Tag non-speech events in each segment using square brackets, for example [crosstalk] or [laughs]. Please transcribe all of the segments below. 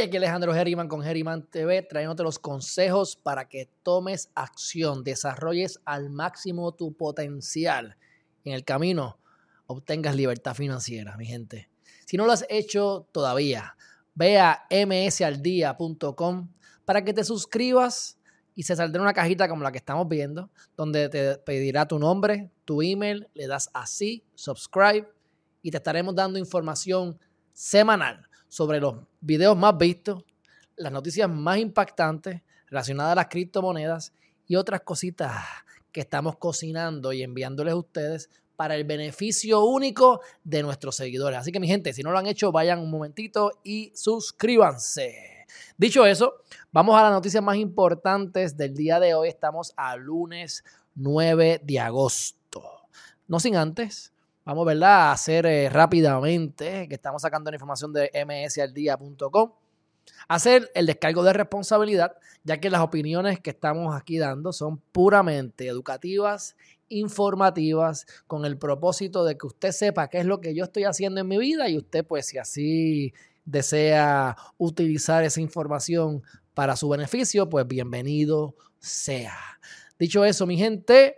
Hey, aquí Alejandro Geriman con Geriman TV, trayéndote los consejos para que tomes acción, desarrolles al máximo tu potencial. En el camino obtengas libertad financiera, mi gente. Si no lo has hecho todavía, ve a msaldía.com para que te suscribas y se saldrá una cajita como la que estamos viendo, donde te pedirá tu nombre, tu email, le das así, subscribe y te estaremos dando información semanal sobre los videos más vistos, las noticias más impactantes relacionadas a las criptomonedas y otras cositas que estamos cocinando y enviándoles a ustedes para el beneficio único de nuestros seguidores. Así que mi gente, si no lo han hecho, vayan un momentito y suscríbanse. Dicho eso, vamos a las noticias más importantes del día de hoy. Estamos a lunes 9 de agosto. No sin antes Vamos, ¿verdad? A hacer eh, rápidamente, que estamos sacando la información de msaldia.com, hacer el descargo de responsabilidad, ya que las opiniones que estamos aquí dando son puramente educativas, informativas, con el propósito de que usted sepa qué es lo que yo estoy haciendo en mi vida y usted, pues, si así desea utilizar esa información para su beneficio, pues bienvenido sea. Dicho eso, mi gente,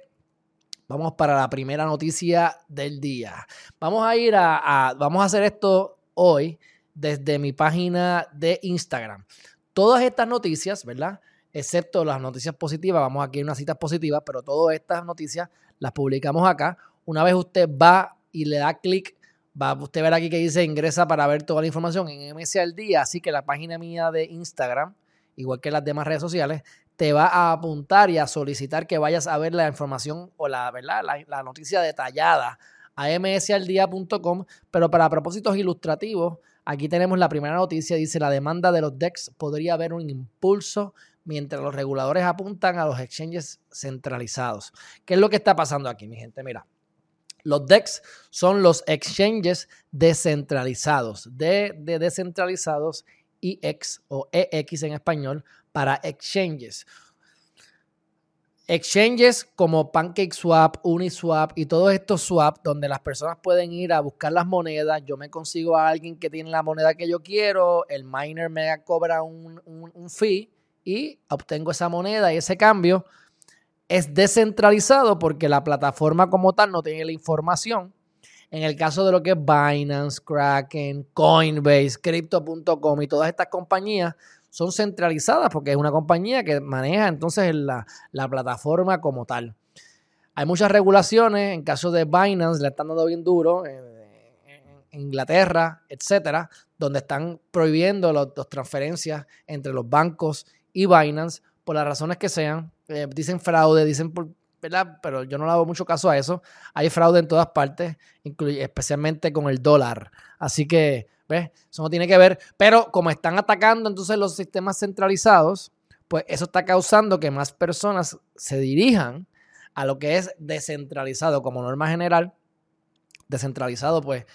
Vamos para la primera noticia del día. Vamos a ir a, vamos a hacer esto hoy desde mi página de Instagram. Todas estas noticias, ¿verdad? Excepto las noticias positivas, vamos aquí a unas citas positivas, pero todas estas noticias las publicamos acá. Una vez usted va y le da clic, va usted ver aquí que dice ingresa para ver toda la información en MS al día, así que la página mía de Instagram, igual que las demás redes sociales, te va a apuntar y a solicitar que vayas a ver la información o la, ¿verdad? la, noticia detallada a msaldia.com, pero para propósitos ilustrativos, aquí tenemos la primera noticia, dice la demanda de los DEX podría haber un impulso mientras los reguladores apuntan a los exchanges centralizados. ¿Qué es lo que está pasando aquí, mi gente? Mira, los DEX son los exchanges descentralizados, de, de descentralizados EX o EX en español para exchanges. Exchanges como PancakeSwap, Uniswap y todos estos swaps donde las personas pueden ir a buscar las monedas. Yo me consigo a alguien que tiene la moneda que yo quiero, el miner me cobra un fee y obtengo esa moneda y ese cambio es descentralizado porque la plataforma como tal no tiene la información en el caso de lo que es Binance, Kraken, Coinbase, Crypto.com y todas estas compañías son centralizadas porque es una compañía que maneja entonces la, plataforma como tal. Hay muchas regulaciones, en caso de Binance le están dando bien duro, en, Inglaterra, etcétera, donde están prohibiendo las transferencias entre los bancos y Binance por las razones que sean. Eh, dicen fraude, dicen por, ¿verdad? Pero yo no le hago mucho caso a eso. Hay fraude en todas partes, especialmente con el dólar. Así que, ¿ves? Eso no tiene que ver. Pero como están atacando entonces los sistemas centralizados, pues eso está causando que más personas se dirijan a lo que es descentralizado como norma general. Descentralizado, pues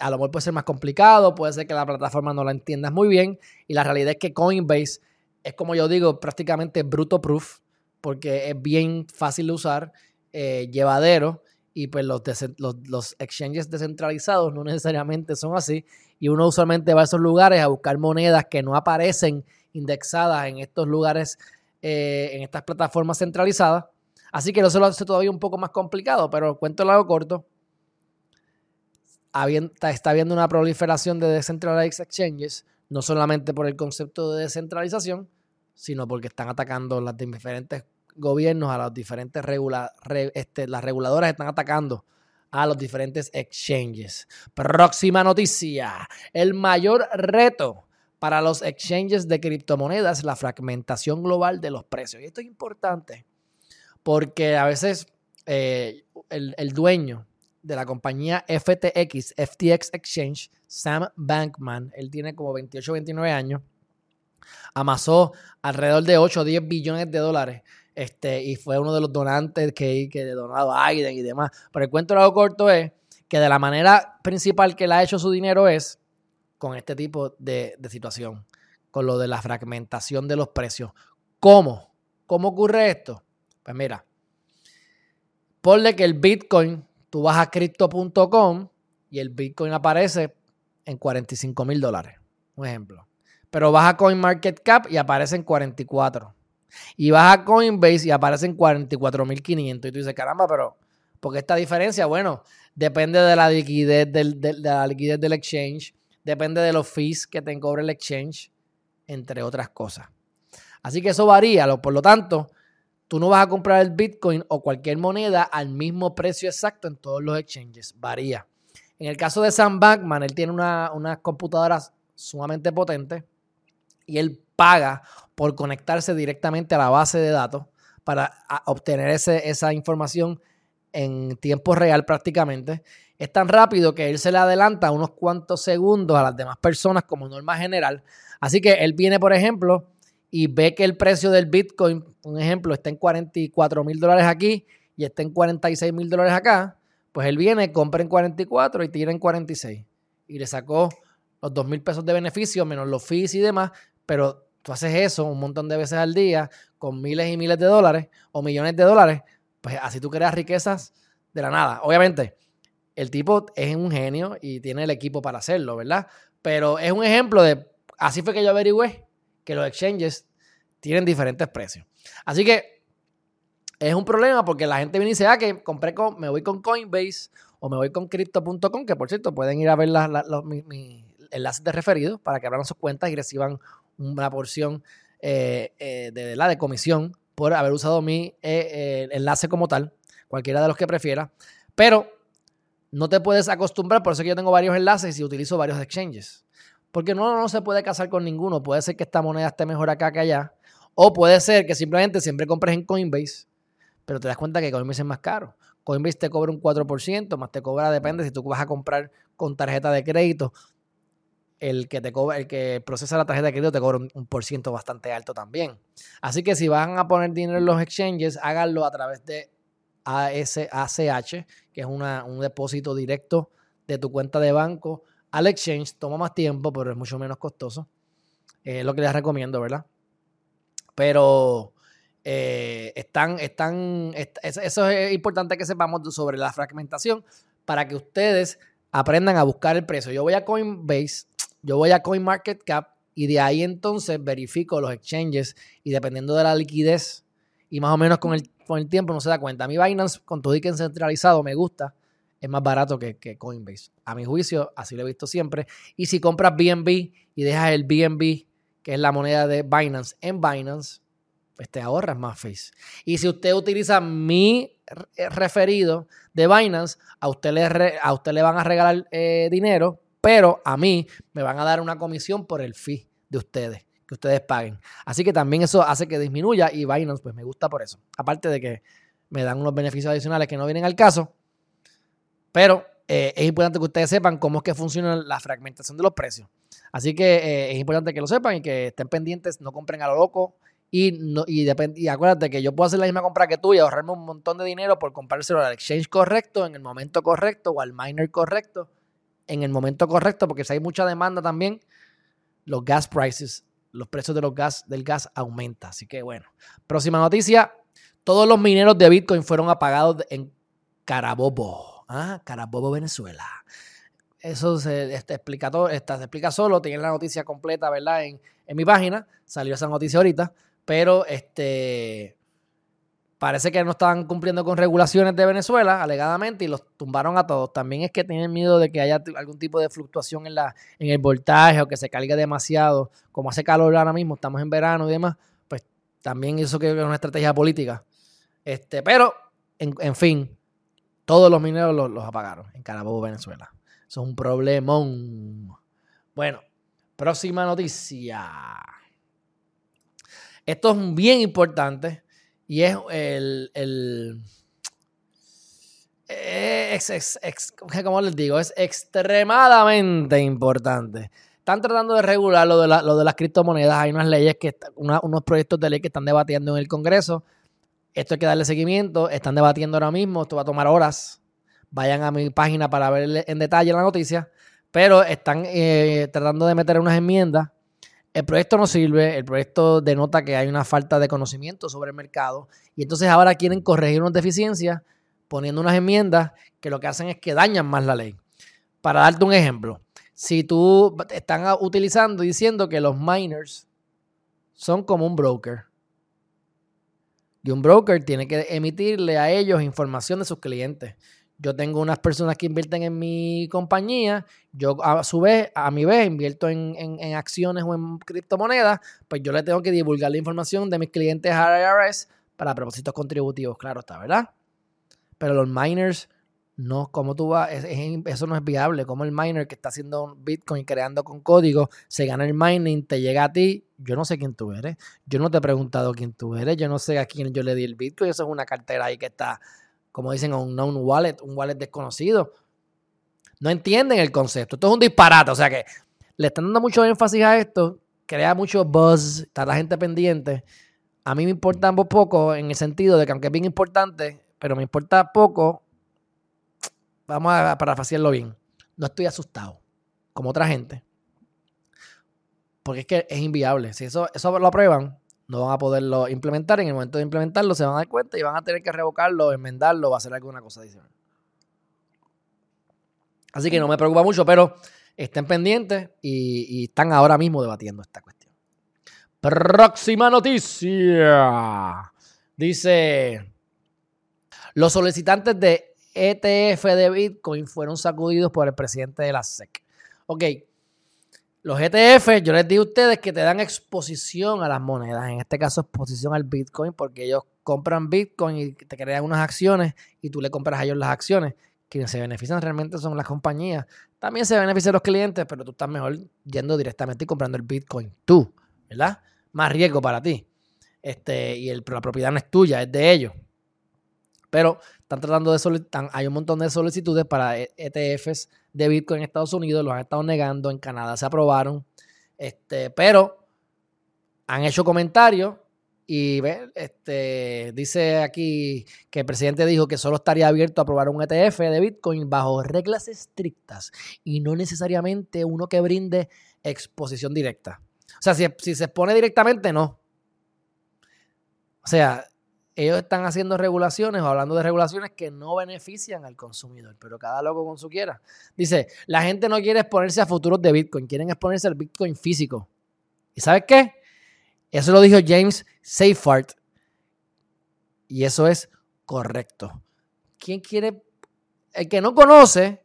a lo mejor puede ser más complicado, puede ser que la plataforma no la entiendas muy bien. Y la realidad es que Coinbase es, como yo digo, prácticamente bruto proof porque es bien fácil de usar, eh, llevadero, y pues los, los, exchanges descentralizados no necesariamente son así, y uno usualmente va a esos lugares a buscar monedas que no aparecen indexadas en estos lugares, eh, en estas plataformas centralizadas. Así que eso lo hace todavía un poco más complicado, pero cuento lado corto. Está habiendo una proliferación de decentralized exchanges, no solamente por el concepto de descentralización, sino porque están atacando los diferentes gobiernos, a los diferentes regula, este, las reguladoras están atacando a los diferentes exchanges. Próxima noticia. El mayor reto para los exchanges de criptomonedas la fragmentación global de los precios. Y esto es importante porque a veces eh, el, el, dueño de la compañía FTX, FTX Exchange, Sam Bankman, él tiene como 28 o 29 años, amasó alrededor de 8 o 10 billones de dólares. Este, y fue uno de los donantes que, que donado a Biden y demás. Pero el cuento largo corto es que de la manera principal que le ha hecho su dinero es con este tipo de, de situación, con lo de la fragmentación de los precios. ¿Cómo? ¿Cómo ocurre esto? Pues mira, ponle que el Bitcoin, tú vas a crypto.com y el Bitcoin aparece en 45 mil dólares. Un ejemplo. Pero vas a CoinMarketCap y aparecen 44. Y vas a Coinbase y aparecen 44.500. Y tú dices, caramba, pero ¿por qué esta diferencia? Bueno, depende de la liquidez del, de la liquidez del exchange, depende de los fees que te cobre el exchange, entre otras cosas. Así que eso varía. Por lo tanto, tú no vas a comprar el Bitcoin o cualquier moneda al mismo precio exacto en todos los exchanges. Varía. En el caso de Sam Bankman, él tiene unas una computadoras sumamente potentes y él paga por conectarse directamente a la base de datos para obtener esa información en tiempo real prácticamente. Es tan rápido que él se le adelanta unos cuantos segundos a las demás personas como norma general. Así que él viene, por ejemplo, y ve que el precio del Bitcoin, un ejemplo, está en 44 mil dólares aquí y está en 46 mil dólares acá, pues él viene, compra en 44 y tira en 46. Y le sacó los 2 mil pesos de beneficio menos los fees y demás, pero tú haces eso un montón de veces al día con miles y miles de dólares o millones de dólares, pues así tú creas riquezas de la nada. Obviamente, el tipo es un genio y tiene el equipo para hacerlo, ¿verdad? Pero es un ejemplo de, así fue que yo averigüé que los exchanges tienen diferentes precios. Así que es un problema porque la gente viene y dice, ah, que compré con, me voy con Coinbase o me voy con Crypto.com, que por cierto pueden ir a ver mis, enlaces de referidos para que abran sus cuentas y reciban una porción eh, eh, de, la de comisión por haber usado mi eh, enlace como tal, cualquiera de los que prefiera. Pero no te puedes acostumbrar, por eso que yo tengo varios enlaces y utilizo varios exchanges. Porque no, no se puede casar con ninguno. Puede ser que esta moneda esté mejor acá que allá. O puede ser que simplemente siempre compres en Coinbase, pero te das cuenta que Coinbase es más caro. Coinbase te cobra un 4%, más te cobra, depende si tú vas a comprar con tarjeta de crédito. El que te cobra, el que procesa la tarjeta de crédito te cobra un, por ciento bastante alto también. Así que si van a poner dinero en los exchanges, háganlo a través de ASH, que es un depósito directo de tu cuenta de banco al exchange. Toma más tiempo, pero es mucho menos costoso. Es lo que les recomiendo, ¿verdad? Pero eh, están, están, eso es importante que sepamos sobre la fragmentación para que ustedes aprendan a buscar el precio. Yo voy a Coinbase, yo voy a CoinMarketCap y de ahí entonces verifico los exchanges y dependiendo de la liquidez y más o menos con el, con el tiempo no se da cuenta. A mí Binance con todo que centralizado me gusta es más barato que, Coinbase. A mi juicio, así lo he visto siempre. Y si compras BNB y dejas el BNB, que es la moneda de Binance, en Binance, pues te ahorras más fees. Y si usted utiliza mi referido de Binance, a usted le, a le van a regalar eh, dinero, pero a mí me van a dar una comisión por el fee de ustedes, que ustedes paguen. Así que también eso hace que disminuya y Binance pues me gusta por eso. Aparte de que me dan unos beneficios adicionales que no vienen al caso, pero eh, es importante que ustedes sepan cómo es que funciona la fragmentación de los precios. Así que eh, es importante que lo sepan y que estén pendientes, no compren a lo loco. Y, no, y, y acuérdate que yo puedo hacer la misma compra que tú y ahorrarme un montón de dinero por comprárselo al exchange correcto, en el momento correcto o al miner correcto, en el momento correcto, porque si hay mucha demanda también, los gas prices, los precios de los gas, del gas aumentan. Así que bueno, próxima noticia. Todos los mineros de Bitcoin fueron apagados en Carabobo. Ah, Carabobo, Venezuela. Eso se, este, explica todo, se explica solo, tienen la noticia completa, ¿verdad? En, mi página, salió esa noticia ahorita, pero este parece que no estaban cumpliendo con regulaciones de Venezuela, alegadamente, y los tumbaron a todos. También es que tienen miedo de que haya algún tipo de fluctuación en, la, en el voltaje o que se cargue demasiado. Como hace calor ahora mismo, estamos en verano y demás, pues también eso que es una estrategia política. Este, pero, en, en fin, todos los mineros los, apagaron en Carabobo, Venezuela. Eso es un problemón. Bueno, próxima noticia. Esto es bien importante y es el, el es, como les digo, es extremadamente importante. Están tratando de regular lo de, lo de las criptomonedas. Hay unas leyes que, unos proyectos de ley que están debatiendo en el Congreso. Esto hay que darle seguimiento. Están debatiendo ahora mismo. Esto va a tomar horas. Vayan a mi página para ver en detalle la noticia. Pero están eh, tratando de meter unas enmiendas. El proyecto no sirve. El proyecto denota que hay una falta de conocimiento sobre el mercado. Y entonces ahora quieren corregir unas deficiencias poniendo unas enmiendas que lo que hacen es que dañan más la ley. Para darte un ejemplo, si tú están utilizando diciendo que los miners son como un broker. Y un broker tiene que emitirle a ellos información de sus clientes. Yo tengo unas personas que invierten en mi compañía, yo a su vez, a mi vez, invierto en, en acciones o en criptomonedas, pues yo le tengo que divulgar la información de mis clientes IRS para propósitos contributivos, claro está, ¿verdad? Pero los miners no, como tú vas, eso no es viable. Como el miner que está haciendo Bitcoin creando con código, se gana el mining, te llega a ti. Yo no sé quién tú eres. Yo no te he preguntado quién tú eres. Yo no sé a quién yo le di el Bitcoin. Eso es una cartera ahí que está, como dicen, un known wallet, un wallet desconocido. No entienden el concepto. Esto es un disparate. O sea que le están dando mucho énfasis a esto. Crea mucho buzz. Está la gente pendiente. A mí me importa poco en el sentido de que aunque es bien importante, pero me importa poco vamos a parafaciarlo bien, no estoy asustado, como otra gente. Porque es que es inviable. Si eso, eso lo aprueban, no van a poderlo implementar. En el momento de implementarlo se van a dar cuenta y van a tener que revocarlo, enmendarlo o hacer alguna cosa adicional. Así que no me preocupa mucho, pero estén pendientes y, y están ahora mismo debatiendo esta cuestión. Próxima noticia. Dice, los solicitantes de ETF de Bitcoin fueron sacudidos por el presidente de la SEC. Ok, los ETF, yo les digo a ustedes que te dan exposición a las monedas, en este caso exposición al Bitcoin, porque ellos compran Bitcoin y te crean unas acciones y tú le compras a ellos las acciones. Quienes se benefician realmente son las compañías. También se benefician los clientes, pero tú estás mejor yendo directamente y comprando el Bitcoin tú, ¿verdad? Más riesgo para ti. Este, y la propiedad no es tuya, es de ellos. Pero están tratando de solicitar, hay un montón de solicitudes para ETFs e de Bitcoin en Estados Unidos, los han estado negando, en Canadá se aprobaron, este, pero han hecho comentarios y este, dice aquí que el presidente dijo que solo estaría abierto a aprobar un ETF de Bitcoin bajo reglas estrictas y no necesariamente uno que brinde exposición directa. O sea, si, si se expone directamente, no. O sea, ellos están haciendo regulaciones o hablando de regulaciones que no benefician al consumidor, pero cada loco con su quiera. Dice, la gente no quiere exponerse a futuros de Bitcoin, quieren exponerse al Bitcoin físico. ¿Y sabes qué? Eso lo dijo James Seyfarth. Y eso es correcto. ¿Quién quiere? El que no conoce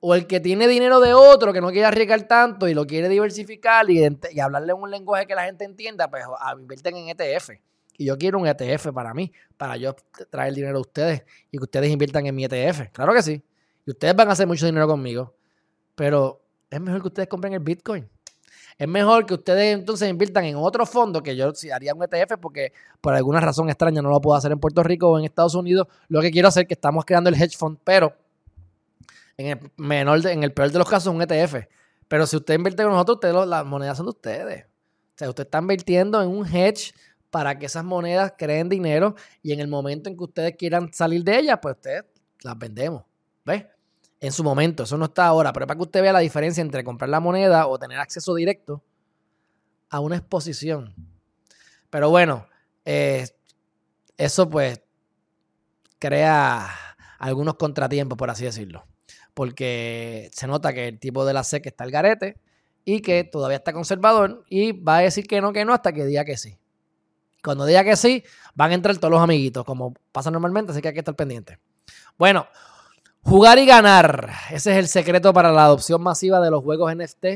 o el que tiene dinero de otro, que no quiere arriesgar tanto y lo quiere diversificar y, y hablarle en un lenguaje que la gente entienda, pues invierten en ETF. Y yo quiero un ETF para mí, para yo traer dinero a ustedes y que ustedes inviertan en mi ETF. Claro que sí. Y ustedes van a hacer mucho dinero conmigo. Pero es mejor que ustedes compren el Bitcoin. Es mejor que ustedes entonces inviertan en otro fondo, que yo haría un ETF porque por alguna razón extraña no lo puedo hacer en Puerto Rico o en Estados Unidos. Lo que quiero hacer es que estamos creando el hedge fund, pero en el, menor en el peor de los casos un ETF. Pero si usted invierte con nosotros, las monedas son de ustedes. O sea, usted está invirtiendo en un hedge para que esas monedas creen dinero y en el momento en que ustedes quieran salir de ellas, pues ustedes las vendemos. ¿Ves? En su momento, eso no está ahora, pero para que usted vea la diferencia entre comprar la moneda o tener acceso directo a una exposición. Pero bueno, eh, eso pues crea algunos contratiempos, por así decirlo. Porque se nota que el tipo de la SEC está el garete y que todavía está conservador y va a decir que no, que no, hasta que diga que sí. Cuando diga que sí, van a entrar todos los amiguitos, como pasa normalmente, así que hay que estar pendiente. Bueno, jugar y ganar. Ese es el secreto para la adopción masiva de los juegos NFT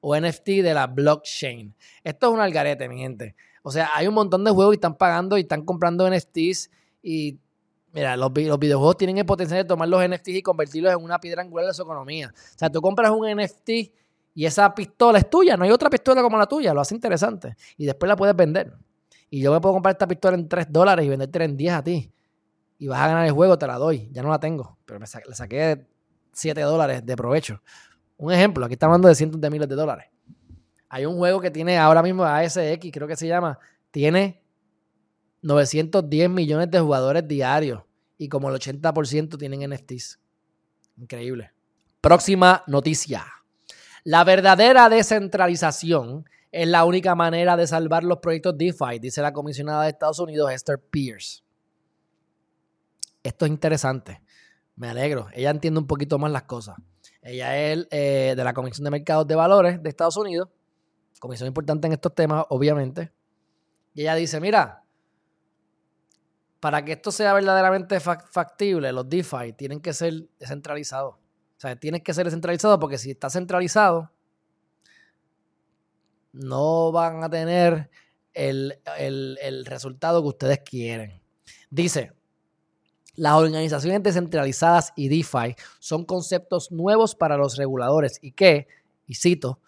o NFT de la blockchain. Esto es un algarete, mi gente. O sea, hay un montón de juegos y están pagando y están comprando NFTs y Mira, los, los, videojuegos tienen el potencial de tomar los NFTs y convertirlos en una piedra angular de su economía. O sea, tú compras un NFT y esa pistola es tuya, no hay otra pistola como la tuya, lo hace interesante. Y después la puedes vender y yo me puedo comprar esta pistola en 3 dólares y venderte en 10 a ti. Y vas a ganar el juego, te la doy. Ya no la tengo, pero me le saqué 7 dólares de provecho. Un ejemplo, aquí estamos hablando de cientos de miles de dólares. Hay un juego que tiene ahora mismo ASX, creo que se llama, tiene 910 millones de jugadores diarios y como el 80% tienen NFTs. Increíble. Próxima noticia. La verdadera descentralización es la única manera de salvar los proyectos DeFi, dice la comisionada de Estados Unidos, Esther Pierce. Esto es interesante. Me alegro. Ella entiende un poquito más las cosas. Ella es eh, de la Comisión de Mercados de Valores de Estados Unidos, comisión importante en estos temas, obviamente. Y ella dice, mira, para que esto sea verdaderamente factible, los DeFi tienen que ser descentralizados. O sea, tienen que ser descentralizados porque si está centralizado, no van a tener el, el resultado que ustedes quieren. Dice, las organizaciones descentralizadas y DeFi son conceptos nuevos para los reguladores y que, y cito,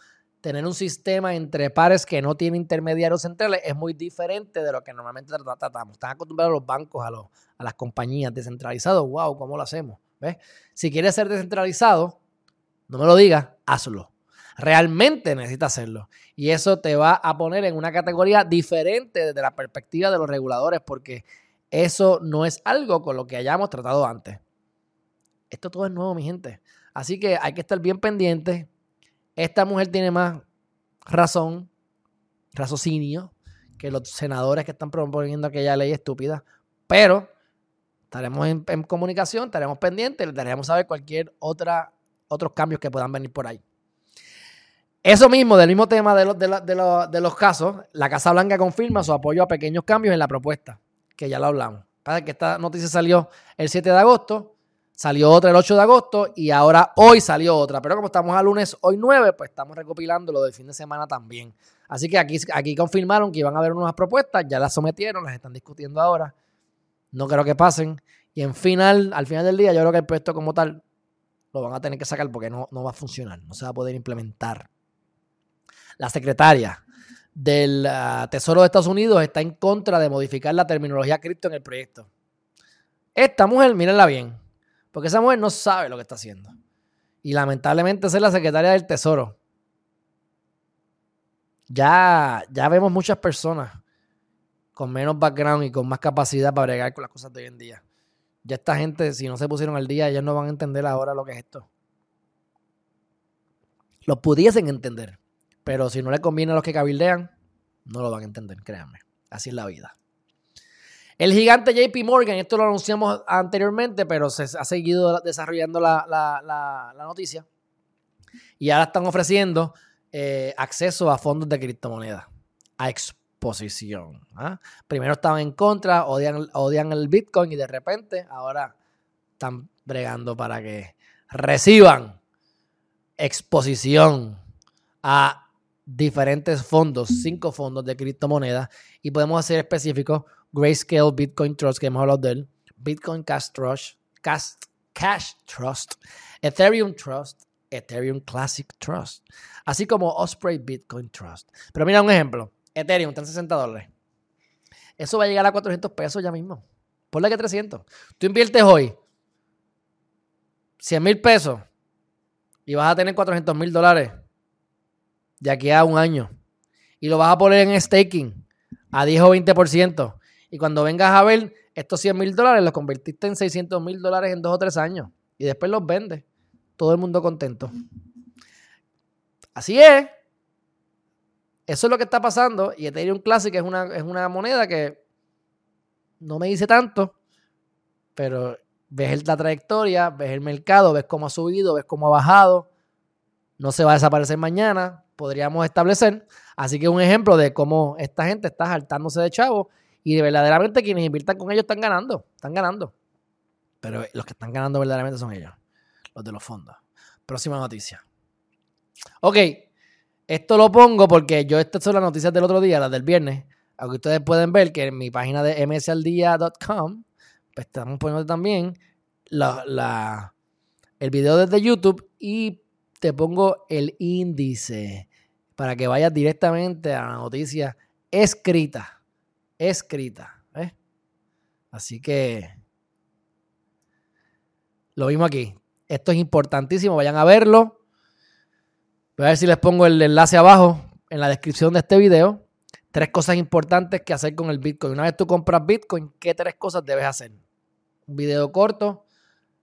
tener un sistema entre pares que no tiene intermediarios centrales es muy diferente de lo que normalmente tratamos. Están acostumbrados los bancos, a, a las compañías descentralizados. ¡Wow! ¿Cómo lo hacemos? ¿Ves? Si quieres ser descentralizado, no me lo digas, hazlo. Realmente necesitas hacerlo. Y eso te va a poner en una categoría diferente desde la perspectiva de los reguladores, porque eso no es algo con lo que hayamos tratado antes. Esto todo es nuevo, mi gente. Así que hay que estar bien pendiente. Esta mujer tiene más razón, raciocinio, que los senadores que están proponiendo aquella ley estúpida. Pero estaremos en, comunicación, estaremos pendientes, le daremos saber cualquier otra, otros cambios que puedan venir por ahí. Eso mismo, del mismo tema de los, de los casos, la Casa Blanca confirma su apoyo a pequeños cambios en la propuesta que ya lo hablamos. Pasa que esta noticia salió el 7 de agosto, salió otra el 8 de agosto y ahora hoy salió otra. Pero como estamos a lunes, hoy 9, pues estamos recopilando lo del fin de semana también. Así que aquí, aquí confirmaron que iban a haber unas propuestas, ya las sometieron, las están discutiendo ahora. No creo que pasen. Y en final, al final del día, yo creo que el proyecto como tal lo van a tener que sacar porque no, no va a funcionar, no se va a poder implementar. La secretaria del ah, Tesoro de Estados Unidos está en contra de modificar la terminología cripto en el proyecto. Esta mujer, mírenla bien, porque esa mujer no sabe lo que está haciendo. Y lamentablemente es la secretaria del Tesoro. Ya, ya vemos muchas personas con menos background y con más capacidad para bregar con las cosas de hoy en día. Ya esta gente, si no se pusieron al día, ellos no van a entender ahora lo que es esto. Lo pudiesen entender. Pero si no le conviene a los que cabildean, no lo van a entender, créanme. Así es la vida. El gigante JP Morgan, esto lo anunciamos anteriormente, pero se ha seguido desarrollando la, noticia. Y ahora están ofreciendo eh, acceso a fondos de criptomonedas, a exposición. ¿ah? Primero estaban en contra, odian, odian el Bitcoin y de repente ahora están bregando para que reciban exposición a diferentes fondos, cinco fondos de criptomonedas y podemos hacer específicos Grayscale Bitcoin Trust, que hemos hablado de él, Bitcoin Cash Trust, Cash, Trust, Ethereum Trust, Ethereum Classic Trust, así como Osprey Bitcoin Trust. Pero mira un ejemplo, Ethereum está en 60 dólares. Eso va a llegar a 400 pesos ya mismo. Ponle que 300. Tú inviertes hoy 100 mil pesos y vas a tener 400 mil dólares de aquí a un año. Y lo vas a poner en staking a 10 o 20%. Y cuando vengas a ver estos 100 mil dólares, los convertiste en 600 mil dólares en dos o tres años. Y después los vendes. Todo el mundo contento. Así es. Eso es lo que está pasando. Y Ethereum Classic es una, es una moneda que no me dice tanto, pero ves la trayectoria, ves el mercado, ves cómo ha subido, ves cómo ha bajado. No se va a desaparecer mañana podríamos establecer. Así que un ejemplo de cómo esta gente está saltándose de chavos y de verdaderamente quienes inviertan con ellos están ganando, están ganando. Pero los que están ganando verdaderamente son ellos, los de los fondos. Próxima noticia. Ok, esto lo pongo porque yo, estas son las noticias del otro día, las del viernes. Aunque ustedes pueden ver que en mi página de msaldia.com, pues estamos poniendo también la, el video desde YouTube y te pongo el índice para que vayas directamente a la noticia escrita. Escrita. Así que lo mismo aquí. Esto es importantísimo. Vayan a verlo. Voy a ver si les pongo el enlace abajo en la descripción de este video. Tres cosas importantes que hacer con el Bitcoin. Una vez tú compras Bitcoin, ¿qué tres cosas debes hacer? Un video corto,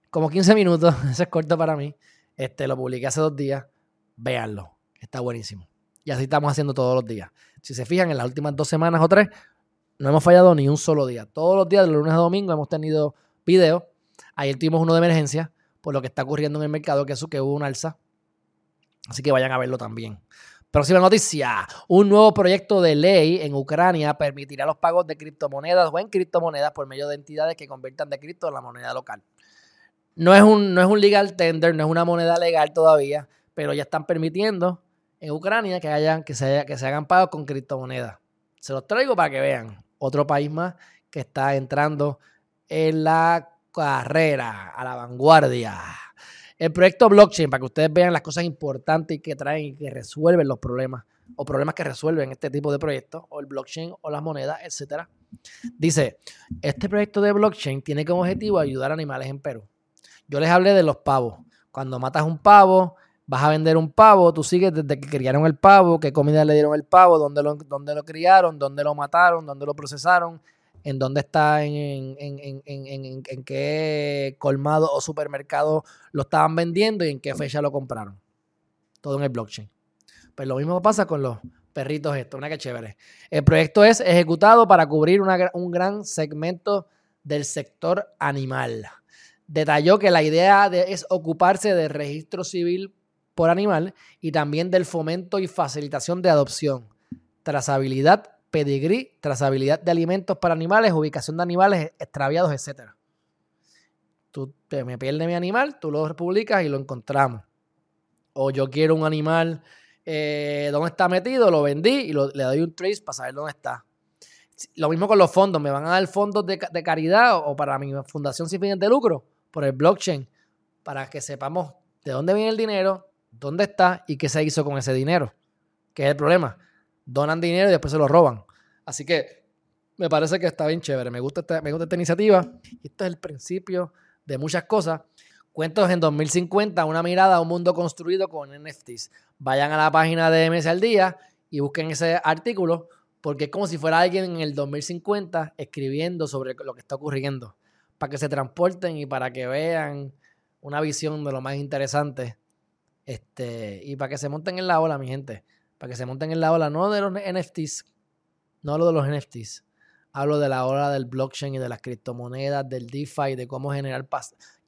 como 15 minutos. [laughs] Eso es corto para mí. Este, lo publiqué hace dos días. Véanlo. Está buenísimo. Y así estamos haciendo todos los días. Si se fijan, en las últimas dos semanas o tres, no hemos fallado ni un solo día. Todos los días, de lunes a domingo, hemos tenido videos. Ayer tuvimos uno de emergencia por lo que está ocurriendo en el mercado, que eso que hubo una alza. Así que vayan a verlo también. Próxima noticia. Un nuevo proyecto de ley en Ucrania permitirá los pagos de criptomonedas o en criptomonedas por medio de entidades que conviertan de cripto en la moneda local. No es, un, no es un legal tender, no es una moneda legal todavía, pero ya están permitiendo en Ucrania que, hayan, que, se, que se hagan pagos con criptomonedas. Se los traigo para que vean. Otro país más que está entrando en la carrera, a la vanguardia. El proyecto blockchain, para que ustedes vean las cosas importantes que traen y que resuelven los problemas, o problemas que resuelven este tipo de proyectos, o el blockchain, o las monedas, etcétera. Dice, este proyecto de blockchain tiene como objetivo ayudar a animales en Perú. Yo les hablé de los pavos. Cuando matas un pavo, vas a vender un pavo, tú sigues desde que criaron el pavo, qué comida le dieron el pavo, dónde lo, dónde lo criaron, dónde lo mataron, dónde lo procesaron, en dónde está, en, en, qué colmado o supermercado lo estaban vendiendo y en qué fecha lo compraron. Todo en el blockchain. Pues lo mismo pasa con los perritos estos, una que chévere. El proyecto es ejecutado para cubrir un gran segmento del sector animal. Detalló que la idea es ocuparse del registro civil por animal y también del fomento y facilitación de adopción, trazabilidad pedigrí, trazabilidad de alimentos para animales, ubicación de animales extraviados, etc. Tú me pierdes mi animal, tú lo republicas y lo encontramos. O yo quiero un animal, eh, ¿dónde está metido? Lo vendí y le doy un trace para saber dónde está. Lo mismo con los fondos. Me van a dar fondos de, de caridad o para mi fundación sin fines de lucro por el blockchain para que sepamos de dónde viene el dinero, dónde está y qué se hizo con ese dinero. Que es el problema donan dinero y después se lo roban. Así que me parece que está bien chévere. Me gusta esta, me gusta esta iniciativa. Esto es el principio de muchas cosas. Cuentos en 2050, una mirada a un mundo construido con NFTs. Vayan a la página de MS al día y busquen ese artículo porque es como si fuera alguien en el 2050 escribiendo sobre lo que está ocurriendo. Para que se transporten y para que vean una visión de lo más interesante. Este, y para que se monten en la ola, mi gente para que se monten en la ola, no de los NFTs, no hablo de los NFTs, hablo de la ola del blockchain y de las criptomonedas, del DeFi, de cómo generar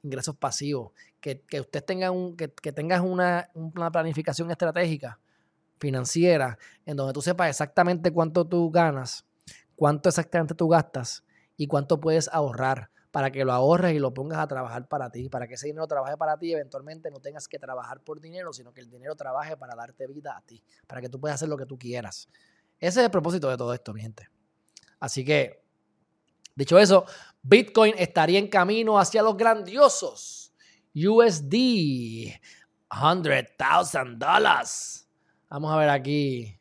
ingresos pasivos, que, que usted tenga un, que, tengas una, una planificación estratégica financiera en donde tú sepas exactamente cuánto tú ganas, cuánto exactamente tú gastas y cuánto puedes ahorrar para que lo ahorres y lo pongas a trabajar para ti, para que ese dinero trabaje para ti eventualmente no tengas que trabajar por dinero, sino que el dinero trabaje para darte vida a ti, para que tú puedas hacer lo que tú quieras. Ese es el propósito de todo esto, mi gente. Así que, dicho eso, Bitcoin estaría en camino hacia los grandiosos USD, $100,000 dólares. Vamos a ver aquí.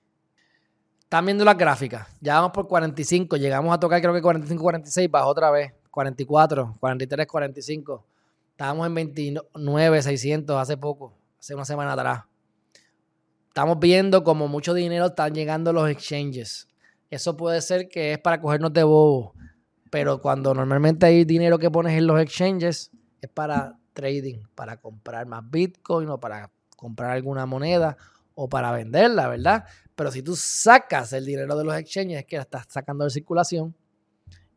Están viendo las gráficas. Ya vamos por 45. Llegamos a tocar creo que 45, 46. Bajó otra vez. 44, 43, 45. Estábamos en 29, 600 hace poco, hace una semana atrás. Estamos viendo como mucho dinero están llegando los exchanges. Eso puede ser que es para cogernos de bobo, pero cuando normalmente hay dinero que pones en los exchanges es para trading, para comprar más Bitcoin o para comprar alguna moneda o para venderla, ¿verdad? Pero si tú sacas el dinero de los exchanges es que la estás sacando de circulación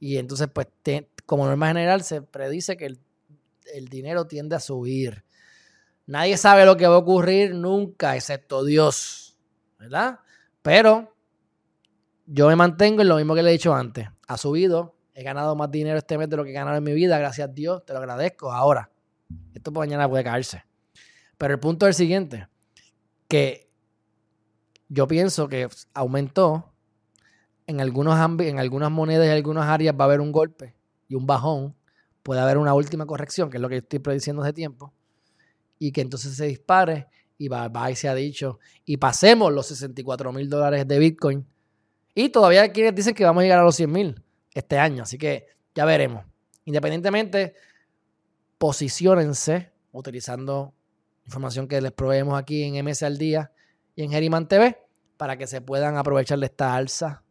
y entonces pues te, como norma general, se predice que el, dinero tiende a subir. Nadie sabe lo que va a ocurrir nunca, excepto Dios, ¿verdad? Pero yo me mantengo en lo mismo que le he dicho antes. Ha subido, he ganado más dinero este mes de lo que he ganado en mi vida, gracias a Dios, te lo agradezco. Ahora, esto mañana puede caerse. Pero el punto es el siguiente, que yo pienso que aumentó en, algunos en algunas monedas y algunas áreas va a haber un golpe y un bajón, puede haber una última corrección, que es lo que estoy prediciendo hace tiempo, y que entonces se dispare y va y se ha dicho, y pasemos los 64 mil dólares de Bitcoin. Y todavía hay quienes dicen que vamos a llegar a los 100 mil este año, así que ya veremos. Independientemente, posicionense utilizando información que les proveemos aquí en MS al día y en Geriman TV para que se puedan aprovechar de esta alza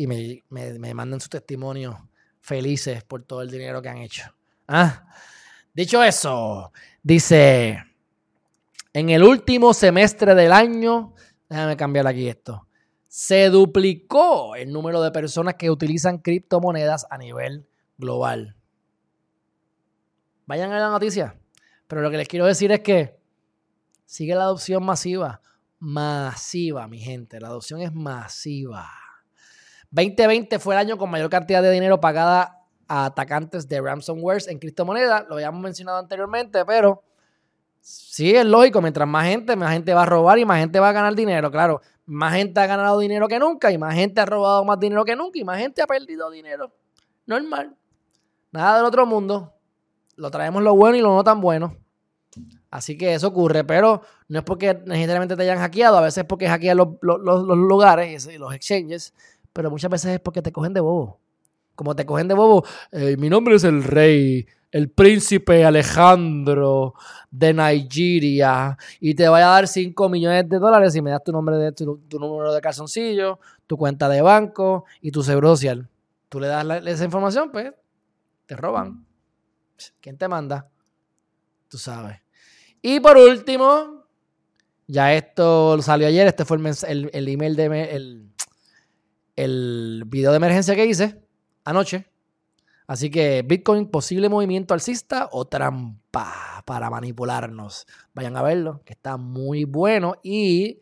y me, me, manden su testimonio felices por todo el dinero que han hecho. Ah, dicho eso, dice, en el último semestre del año, déjame cambiar aquí esto, se duplicó el número de personas que utilizan criptomonedas a nivel global. Vayan a la noticia. Pero lo que les quiero decir es que sigue la adopción masiva. Masiva, mi gente. La adopción es masiva. 2020 fue el año con mayor cantidad de dinero pagada a atacantes de ransomware en criptomonedas. Lo habíamos mencionado anteriormente, pero sí es lógico. Mientras más gente, más gente va a robar y más gente va a ganar dinero. Claro, más gente ha ganado dinero que nunca y más gente ha robado más dinero que nunca y más gente ha perdido dinero. Normal. Nada del otro mundo. Lo traemos lo bueno y lo no tan bueno. Así que eso ocurre, pero no es porque necesariamente te hayan hackeado, a veces es porque hackean los, los, lugares y los exchanges, pero muchas veces es porque te cogen de bobo. Como te cogen de bobo, eh, mi nombre es el rey, el príncipe Alejandro de Nigeria, y te voy a dar 5 millones de dólares si me das tu nombre de tu, número de calzoncillo, tu cuenta de banco y tu seguro social. Tú le das esa información, pues te roban. ¿Quién te manda? Tú sabes. Y por último, ya esto salió ayer, este fue el, el, email de el, el video de emergencia que hice anoche. Así que Bitcoin, posible movimiento alcista o trampa para manipularnos. Vayan a verlo, que está muy bueno. Y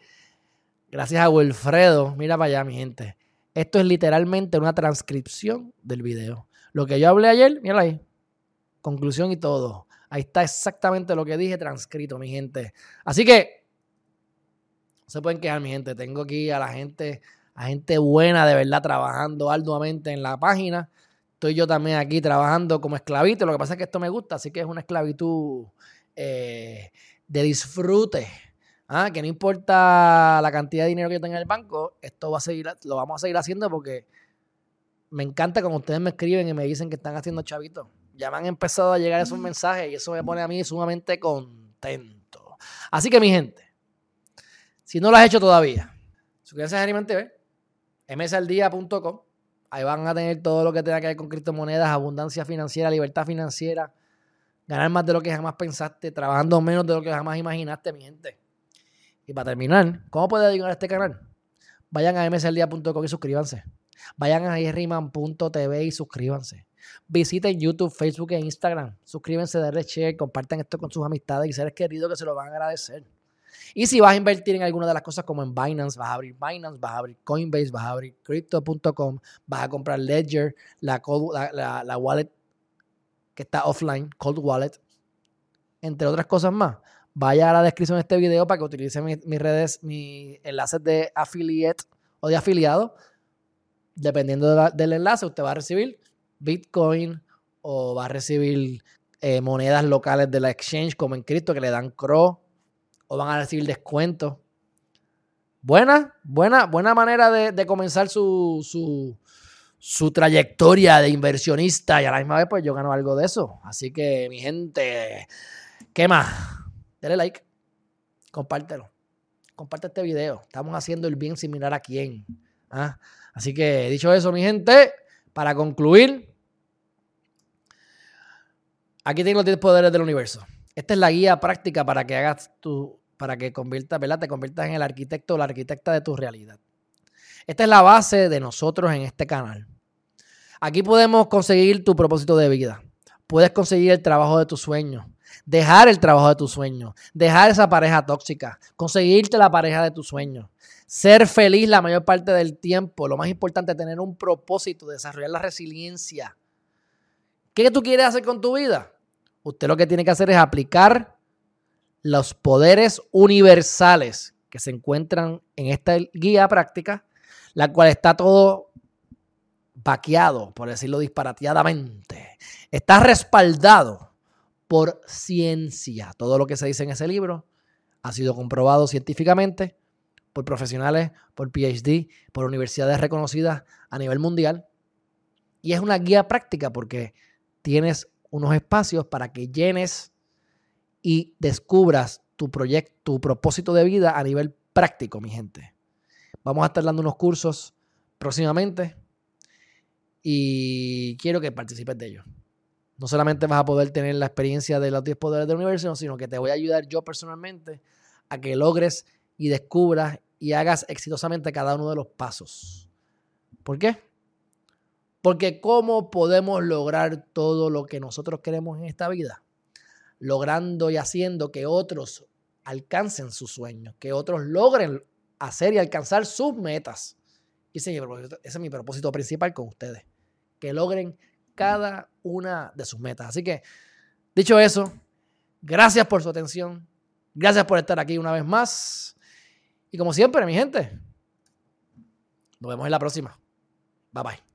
gracias a Wilfredo, mira para allá, mi gente. Esto es literalmente una transcripción del video. Lo que yo hablé ayer, mira ahí. Conclusión y todo. Ahí está exactamente lo que dije transcrito, mi gente. Así que, no se pueden quejar, mi gente. Tengo aquí a la gente, a gente buena de verdad trabajando arduamente en la página. Estoy yo también aquí trabajando como esclavito. Lo que pasa es que esto me gusta, así que es una esclavitud eh, de disfrute. Ah, que no importa la cantidad de dinero que yo tenga en el banco, esto va a seguir, lo vamos a seguir haciendo porque me encanta cuando ustedes me escriben y me dicen que están haciendo chavitos ya me han empezado a llegar esos mensajes y eso me pone a mí sumamente contento. Así que mi gente, si no lo has hecho todavía, suscríbanse a Geriman TV, msaldía.com. Ahí van a tener todo lo que tenga que ver con criptomonedas, abundancia financiera, libertad financiera, ganar más de lo que jamás pensaste, trabajando menos de lo que jamás imaginaste, mi gente. Y para terminar, ¿cómo puedes ayudar a este canal? Vayan a msaldía.com y suscríbanse. Vayan a jerryman.tv y suscríbanse. Visiten YouTube, Facebook e Instagram. Suscríbanse, denle share, compartan esto con sus amistades y seres queridos que se lo van a agradecer. Y si vas a invertir en alguna de las cosas como en Binance, vas a abrir Binance, vas a abrir Coinbase, vas a abrir Crypto.com, vas a comprar Ledger, la, wallet que está offline, Cold Wallet, entre otras cosas más. Vaya a la descripción de este video para que utilice mis, redes, mis enlaces de affiliate o de afiliado. Dependiendo del enlace, usted va a recibir Bitcoin o va a recibir eh, monedas locales de la exchange como en cripto que le dan CRO o van a recibir descuentos. Buena, buena, buena manera de, comenzar su, su, trayectoria de inversionista y a la misma vez pues yo gano algo de eso. Así que mi gente, ¿qué más? Dale like, compártelo, comparte este video. Estamos haciendo el bien sin mirar a quién. ¿ah? Así que dicho eso mi gente, para concluir, aquí tengo los 10 poderes del universo. Esta es la guía práctica para que hagas tu, para que conviertas, ¿verdad? Te conviertas en el arquitecto o la arquitecta de tu realidad. Esta es la base de nosotros en este canal. Aquí podemos conseguir tu propósito de vida. Puedes conseguir el trabajo de tus sueños. Dejar el trabajo de tus sueños. Dejar esa pareja tóxica. Conseguirte la pareja de tus sueños ser feliz la mayor parte del tiempo. Lo más importante es tener un propósito, desarrollar la resiliencia. ¿Qué tú quieres hacer con tu vida? Usted lo que tiene que hacer es aplicar los poderes universales que se encuentran en esta guía práctica, la cual está todo vaqueado, por decirlo disparateadamente. Está respaldado por ciencia. Todo lo que se dice en ese libro ha sido comprobado científicamente por profesionales, por PhD, por universidades reconocidas a nivel mundial. Y es una guía práctica porque tienes unos espacios para que llenes y descubras tu proyecto, tu propósito de vida a nivel práctico, mi gente. Vamos a estar dando unos cursos próximamente y quiero que participes de ellos. No solamente vas a poder tener la experiencia de los 10 poderes del universo, sino que te voy a ayudar yo personalmente a que logres y descubras y hagas exitosamente cada uno de los pasos. ¿Por qué? Porque ¿cómo podemos lograr todo lo que nosotros queremos en esta vida? logrando y haciendo que otros alcancen sus sueños, que otros logren hacer y alcanzar sus metas. Y ese es mi propósito principal con ustedes, que logren cada una de sus metas. Así que, dicho eso, gracias por su atención, gracias por estar aquí una vez más. Y como siempre, mi gente, nos vemos en la próxima. Bye bye.